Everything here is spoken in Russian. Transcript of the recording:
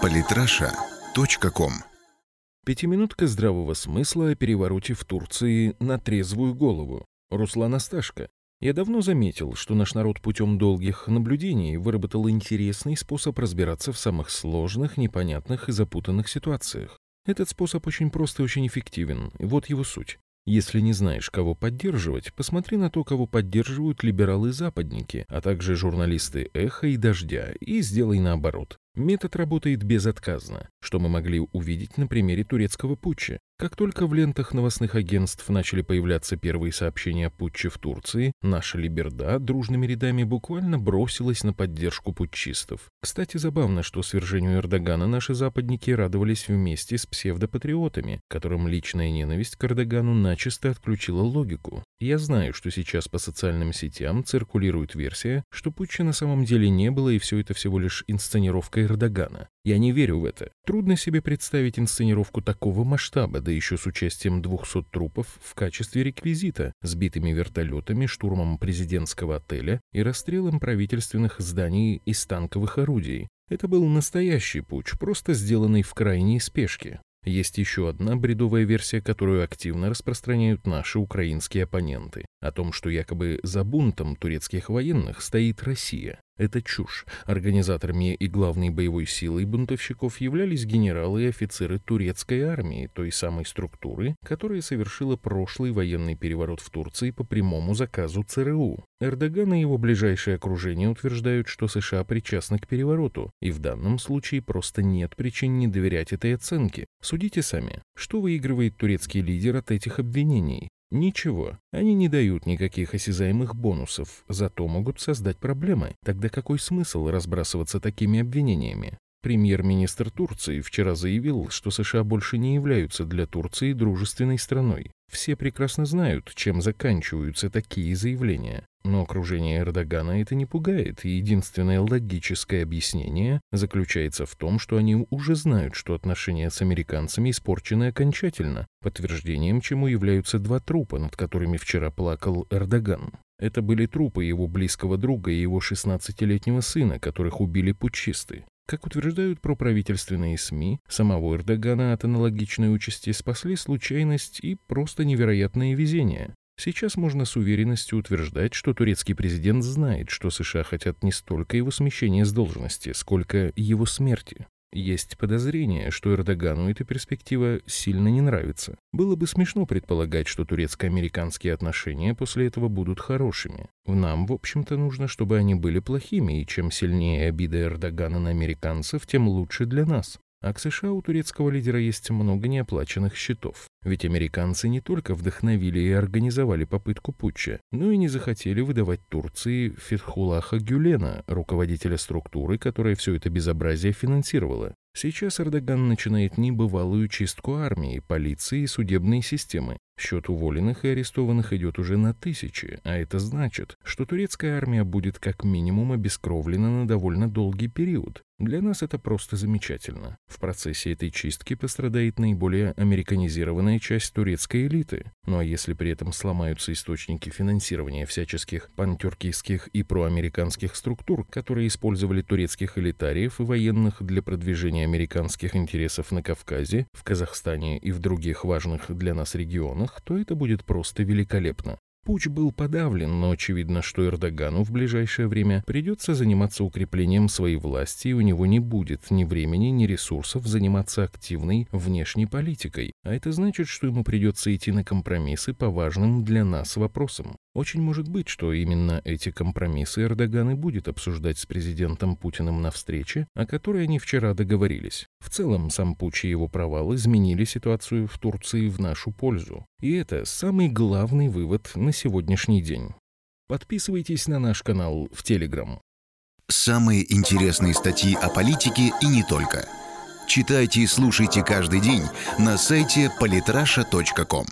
Политраша.ком Пятиминутка здравого смысла о перевороте в Турции на трезвую голову. Руслан Асташко. Я давно заметил, что наш народ путем долгих наблюдений выработал интересный способ разбираться в самых сложных, непонятных и запутанных ситуациях. Этот способ очень прост и очень эффективен, вот его суть. Если не знаешь, кого поддерживать, посмотри на то, кого поддерживают либералы-западники, а также журналисты «Эхо» и «Дождя», и сделай наоборот. Метод работает безотказно, что мы могли увидеть на примере турецкого путча. Как только в лентах новостных агентств начали появляться первые сообщения о путче в Турции, наша Либерда дружными рядами буквально бросилась на поддержку путчистов. Кстати, забавно, что свержению Эрдогана наши западники радовались вместе с псевдопатриотами, которым личная ненависть к Эрдогану начисто отключила логику. Я знаю, что сейчас по социальным сетям циркулирует версия, что путча на самом деле не было и все это всего лишь инсценировка Эрдогана. Я не верю в это. Трудно себе представить инсценировку такого масштаба, да еще с участием 200 трупов в качестве реквизита, сбитыми вертолетами, штурмом президентского отеля и расстрелом правительственных зданий из танковых орудий. Это был настоящий путь, просто сделанный в крайней спешке. Есть еще одна бредовая версия, которую активно распространяют наши украинские оппоненты, о том, что якобы за бунтом турецких военных стоит Россия. Это чушь. Организаторами и главной боевой силой бунтовщиков являлись генералы и офицеры турецкой армии, той самой структуры, которая совершила прошлый военный переворот в Турции по прямому заказу ЦРУ. Эрдоган и его ближайшее окружение утверждают, что США причастны к перевороту, и в данном случае просто нет причин не доверять этой оценке. Судите сами, что выигрывает турецкий лидер от этих обвинений? Ничего, они не дают никаких осязаемых бонусов, зато могут создать проблемы. Тогда какой смысл разбрасываться такими обвинениями? Премьер-министр Турции вчера заявил, что США больше не являются для Турции дружественной страной. Все прекрасно знают, чем заканчиваются такие заявления. Но окружение Эрдогана это не пугает, и единственное логическое объяснение заключается в том, что они уже знают, что отношения с американцами испорчены окончательно, подтверждением чему являются два трупа, над которыми вчера плакал Эрдоган. Это были трупы его близкого друга и его 16-летнего сына, которых убили путчисты. Как утверждают проправительственные СМИ, самого Эрдогана от аналогичной участи спасли случайность и просто невероятное везение. Сейчас можно с уверенностью утверждать, что турецкий президент знает, что США хотят не столько его смещения с должности, сколько его смерти. Есть подозрение, что Эрдогану эта перспектива сильно не нравится. Было бы смешно предполагать, что турецко-американские отношения после этого будут хорошими. Нам, в общем-то, нужно, чтобы они были плохими, и чем сильнее обида Эрдогана на американцев, тем лучше для нас. А к США у турецкого лидера есть много неоплаченных счетов. Ведь американцы не только вдохновили и организовали попытку путча, но и не захотели выдавать Турции Фетхулаха Гюлена, руководителя структуры, которая все это безобразие финансировала. Сейчас Эрдоган начинает небывалую чистку армии, полиции и судебной системы. Счет уволенных и арестованных идет уже на тысячи, а это значит, что турецкая армия будет как минимум обескровлена на довольно долгий период. Для нас это просто замечательно. В процессе этой чистки пострадает наиболее американизированная часть турецкой элиты. Ну а если при этом сломаются источники финансирования всяческих пантюркийских и проамериканских структур, которые использовали турецких элитариев и военных для продвижения американских интересов на Кавказе, в Казахстане и в других важных для нас регионах, то это будет просто великолепно. Путь был подавлен, но очевидно, что Эрдогану в ближайшее время придется заниматься укреплением своей власти, и у него не будет ни времени, ни ресурсов заниматься активной внешней политикой. А это значит, что ему придется идти на компромиссы по важным для нас вопросам. Очень может быть, что именно эти компромиссы Эрдоган и будет обсуждать с президентом Путиным на встрече, о которой они вчера договорились. В целом, сам Пуч и его провал изменили ситуацию в Турции в нашу пользу. И это самый главный вывод на сегодняшний день. Подписывайтесь на наш канал в Телеграм. Самые интересные статьи о политике и не только. Читайте и слушайте каждый день на сайте polytrasha.com.